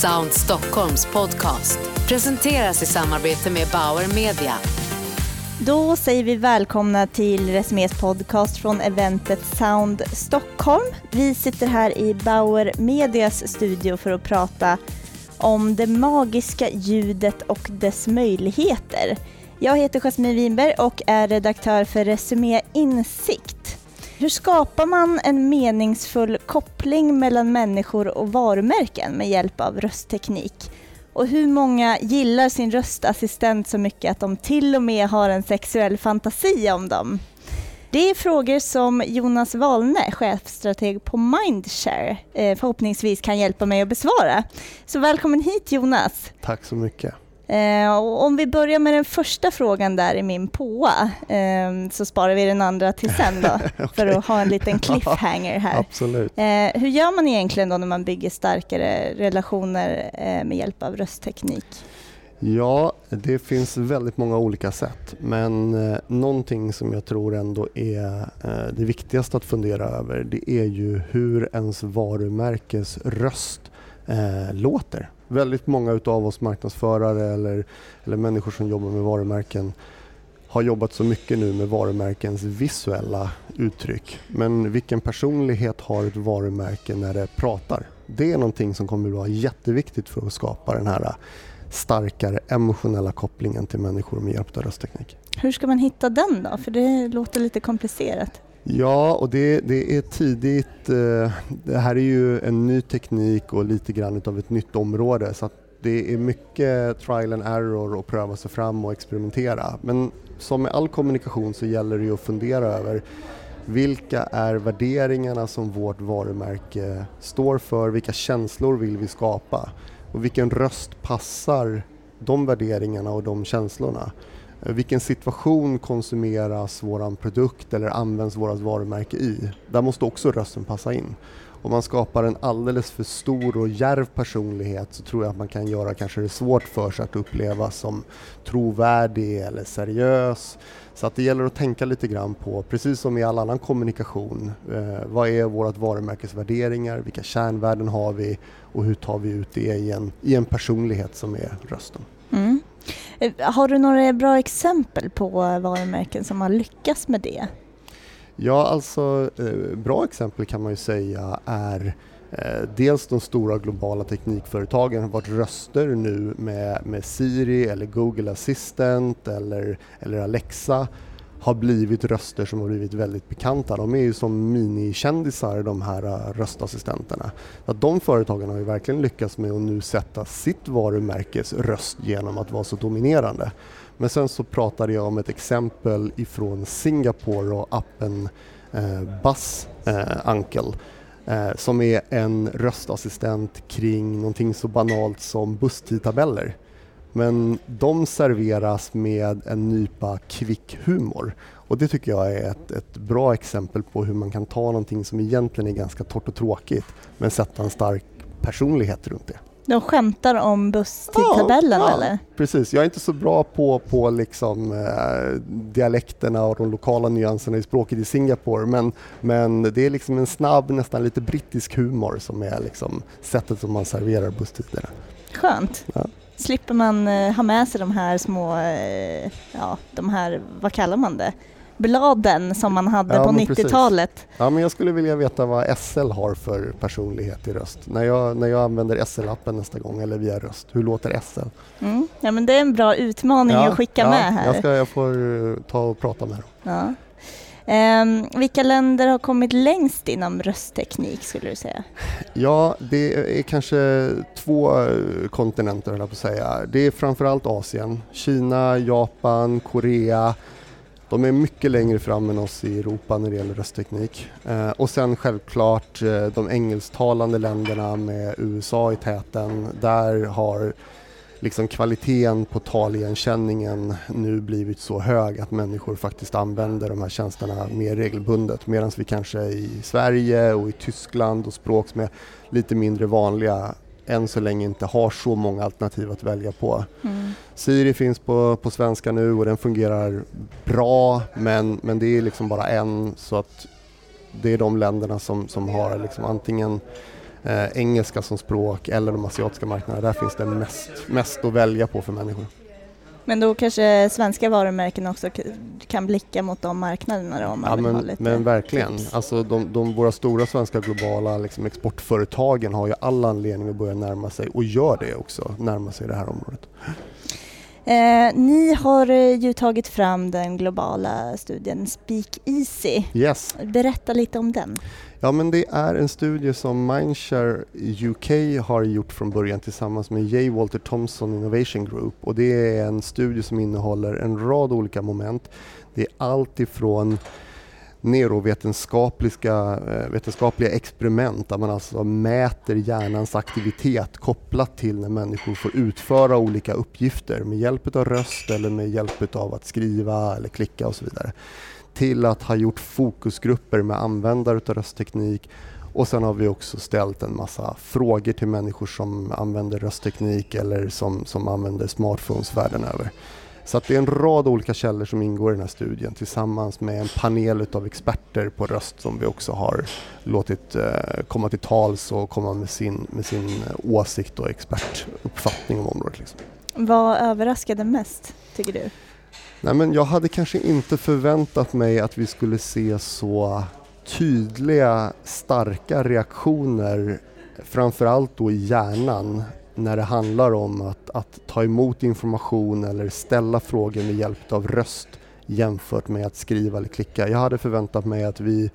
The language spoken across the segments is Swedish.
Sound Stockholms podcast presenteras i samarbete med Bauer Media. Då säger vi välkomna till Resumés podcast från eventet Sound Stockholm. Vi sitter här i Bauer Medias studio för att prata om det magiska ljudet och dess möjligheter. Jag heter Jasmine Winberg och är redaktör för Resumé Insikt. Hur skapar man en meningsfull koppling mellan människor och varumärken med hjälp av röstteknik? Och hur många gillar sin röstassistent så mycket att de till och med har en sexuell fantasi om dem? Det är frågor som Jonas Wahlne, chefstrateg på Mindshare, eh, förhoppningsvis kan hjälpa mig att besvara. Så välkommen hit Jonas! Tack så mycket! Eh, om vi börjar med den första frågan där i min påa, eh, så sparar vi den andra till sen då, okay. för att ha en liten cliffhanger här. Absolut. hur gör man egentligen då när man bygger starkare relationer med hjälp av röstteknik? Ja, det finns väldigt många olika sätt men eh, någonting som jag tror ändå är eh, det viktigaste att fundera över det är ju hur ens varumärkes röst eh, låter. Väldigt många utav oss marknadsförare eller, eller människor som jobbar med varumärken har jobbat så mycket nu med varumärkens visuella uttryck. Men vilken personlighet har ett varumärke när det pratar? Det är någonting som kommer att vara jätteviktigt för att skapa den här starkare emotionella kopplingen till människor med hjälp av röstteknik. Hur ska man hitta den då? För det låter lite komplicerat. Ja, och det, det, är tidigt. Eh, det här är ju en ny teknik och lite grann av ett nytt område så det är mycket trial and error och pröva sig fram och experimentera. Men som med all kommunikation så gäller det ju att fundera över vilka är värderingarna som vårt varumärke står för? Vilka känslor vill vi skapa? Och vilken röst passar de värderingarna och de känslorna? Eh, vilken situation konsumeras våran produkt eller används vårt varumärke i? Där måste också rösten passa in. Om man skapar en alldeles för stor och järv personlighet så tror jag att man kan göra kanske det svårt för sig att upplevas som trovärdig eller seriös. Så att det gäller att tänka lite grann på, precis som i all annan kommunikation, eh, vad är vårt varumärkes värderingar, vilka kärnvärden har vi och hur tar vi ut det i en, i en personlighet som är rösten. Mm. Eh, har du några bra exempel på varumärken som har lyckats med det? Ja, alltså eh, bra exempel kan man ju säga är eh, dels de stora globala teknikföretagen har varit röster nu med, med Siri eller Google Assistant eller, eller Alexa har blivit röster som har blivit väldigt bekanta. De är ju som minikändisar de här äh, röstassistenterna. Att de företagen har ju verkligen lyckats med att nu sätta sitt varumärkes röst genom att vara så dominerande. Men sen så pratade jag om ett exempel ifrån Singapore och appen eh, Buzz eh, Uncle eh, som är en röstassistent kring någonting så banalt som busstidtabeller. Men de serveras med en nypa kvick humor. Och det tycker jag är ett, ett, bra exempel på hur man kan ta någonting som egentligen är ganska torrt och tråkigt men sätta en stark personlighet runt det. De skämtar om busstidtabellen ja, ja, eller? Precis, jag är inte så bra på, på liksom, eh, dialekterna och de lokala nyanserna i språket i Singapore men, men det är liksom en snabb, nästan lite brittisk humor som är liksom sättet som man serverar busstiderna. Skönt. Ja slipper man eh, ha med sig de här små, eh, ja, de här, vad kallar man det? bladen som man hade ja, på 90-talet. Ja, men jag skulle vilja veta vad SL har för personlighet i röst. När jag, när jag använder SL-appen nästa gång eller via röst, hur låter SL? Mm. Ja, men det är en bra utmaning ja, att skicka ja, med här. Jag, ska, jag får ta och prata med dem. Eh, vilka länder har kommit längst inom röstteknik skulle du säga? Ja, det är kanske två eh, kontinenter höll jag på att säga. Det är framförallt Asien, Kina, Japan, Korea. De är mycket längre fram än oss i Europa när det gäller röstteknik. Eh, och sen självklart eh, de engelsktalande länderna med USA i täten. Där har liksom kvaliteten på taligenkänningen nu blivit så hög att människor faktiskt använder de här tjänsterna mer regelbundet medan vi kanske i Sverige och i Tyskland och språk som är lite mindre vanliga än så länge inte har så många alternativ att välja på. Mm. Siri finns på, på svenska nu och den fungerar bra men, men det är liksom bara en så att det är de länderna som, som har liksom antingen eh, engelska som språk eller de asiatiska marknaderna. Där finns det mest, mest att välja på för människor. Men då kanske svenska varumärken också kan blicka mot de marknaderna då, om man ja, vill men, ha lite men verkligen. tips. Alltså de, de, våra stora svenska globala liksom, exportföretagen har ju all anledning att börja närma sig, och gör det också, närma sig det här området. Eh, ni har eh, ju tagit fram den globala studien Speak Easy. Yes. Berätta lite om den. Ja men det är en studie som Mindshare UK har gjort från början tillsammans med J. Walter Thompson Innovation Group och det är en studie som innehåller en rad olika moment. Det är allt ifrån neurovetenskapliga eh, vetenskapliga experiment där man alltså mäter hjärnans aktivitet kopplat till när människor får utföra olika uppgifter med hjälp av röst eller med hjälp av att skriva eller klicka och så vidare. Till att ha gjort fokusgrupper med användare av röstteknik och sen har vi också ställt en massa frågor till människor som använder röstteknik eller som, som använder smartphones världen över. Så att det är en rad olika källor som ingår i den här studien tillsammans med en panel av experter på röst som vi också har låtit eh, komma till tals och komma med sin, med sin åsikt och expertuppfattning om området. Liksom. Vad överraskade mest, tycker du? Nej, men jag hade kanske inte förväntat mig att vi skulle se så tydliga, starka reaktioner framförallt då i hjärnan när det handlar om att, att ta emot information eller ställa frågor med hjälp av röst jämfört med att skriva eller klicka. Jag hade förväntat mig att vi,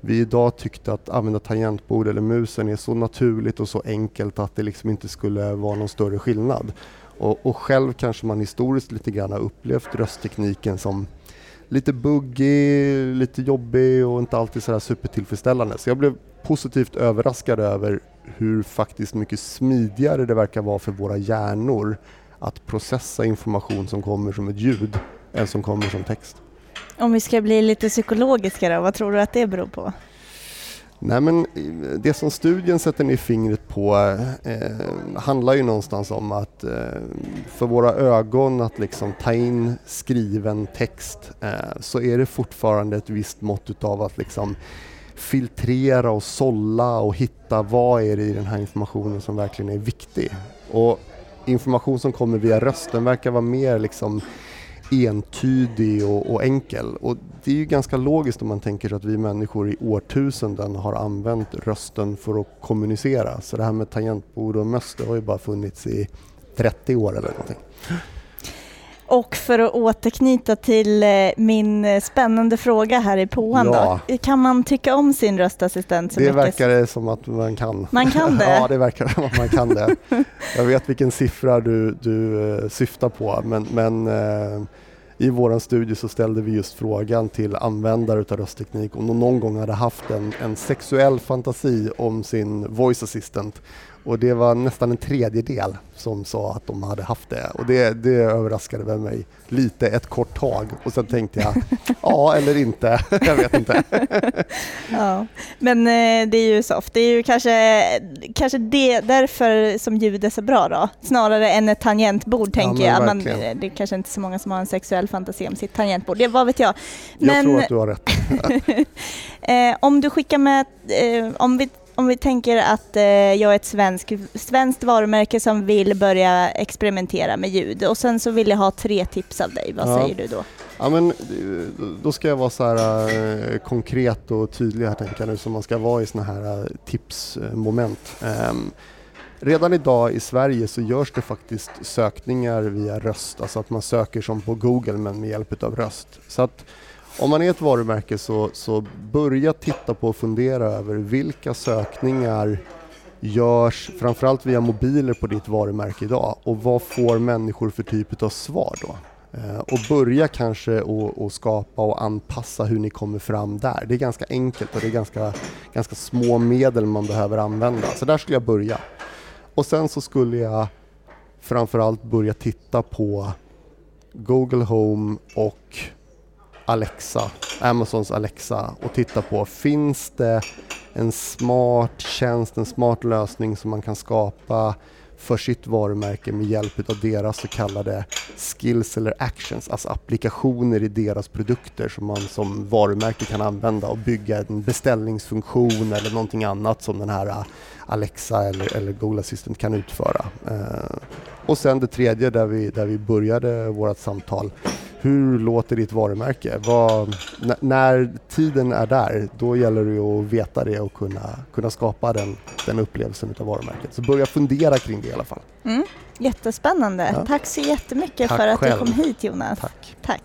vi idag tyckte att använda tangentbord eller musen är så naturligt och så enkelt att det liksom inte skulle vara någon större skillnad. Och, och själv kanske man historiskt lite grann har upplevt rösttekniken som lite buggig, lite jobbig och inte alltid sådär supertillfredsställande. Så jag blev positivt överraskad över hur faktiskt mycket smidigare det verkar vara för våra hjärnor att processa information som kommer som ett ljud än som kommer som text. Om vi ska bli lite psykologiska då, vad tror du att det beror på? Nej men det som studien sätter ner fingret på eh, handlar ju någonstans om att eh, för våra ögon att liksom ta in skriven text eh, så är det fortfarande ett visst mått utav att liksom filtrera och sålla och hitta vad är det i den här informationen som verkligen är viktig. Och information som kommer via rösten verkar vara mer liksom entydig och, och, enkel. Och det är ju ganska logiskt om man tänker sig att vi människor i årtusenden har använt rösten för att kommunicera. Så det här med tangentbord och möss det har ju bara funnits i 30 år eller någonting. Och för att återknyta till eh, min eh, spännande fråga här i påan ja. då. Kan man tycka om sin röstassistent så det mycket? Verkar det som att man kan. Man kan det? ja, det verkar som att man kan det. Jag vet vilken siffra du, du eh, syftar på men, men i vår studie så ställde vi just frågan till användare av röstteknik om de någon gång hade haft en, en sexuell fantasi om sin voice assistant och det var nästan en tredjedel som sa att de hade haft det och det, det överraskade väl mig lite ett kort tag och sen tänkte jag ja eller inte, jag vet inte. ja, men eh, det är ju soft, det är ju kanske, kanske det, därför som ljud är så bra då, snarare än ett tangentbord tänker ja, jag. Man, det är kanske inte så många som har en sexuell fantasi om sitt tangentbord, det vad vet jag. Men, jag tror att du har rätt. eh, om du skickar med, eh, om vi om vi tänker att eh, jag är ett svensk, svenskt varumärke som vill börja experimentera med ljud och sen så vill jag ha tre tips av dig, vad ja. säger du då? Ja men då ska jag vara så här eh, konkret och tydlig här tänker jag nu som man ska vara i såna här eh, tipsmoment. Um, Redan idag i Sverige så görs det faktiskt sökningar via röst, alltså att man söker som på Google men med hjälp av röst. Så att om man är ett varumärke så, så börja titta på och fundera över vilka sökningar görs framförallt via mobiler på ditt varumärke idag och vad får människor för typ av svar då? Eh, och börja kanske att skapa och anpassa hur ni kommer fram där. Det är ganska enkelt och det är ganska, ganska små medel man behöver använda. Så där skulle jag börja. Och sen så skulle jag framförallt börja titta på Google Home och Alexa, Amazons Alexa och titta på finns det en smart tjänst, en smart lösning som man kan skapa för sitt varumärke med hjälp av deras så kallade skills eller actions, alltså applikationer i deras produkter som man som varumärke kan använda och bygga en beställningsfunktion eller någonting annat som den här äh, Alexa eller, eller Google Assistant kan utföra. Eh, och sen det tredje där vi, där vi började vårt samtal hur låter ditt varumärke? Vad, när tiden är där, då gäller det att veta det och kunna, kunna skapa den, den upplevelsen av varumärket. Så börja fundera kring det i alla fall. Mm, jättespännande. Ja. Tack så jättemycket Tack för att själv. du kom hit Jonas. Tack. Tack.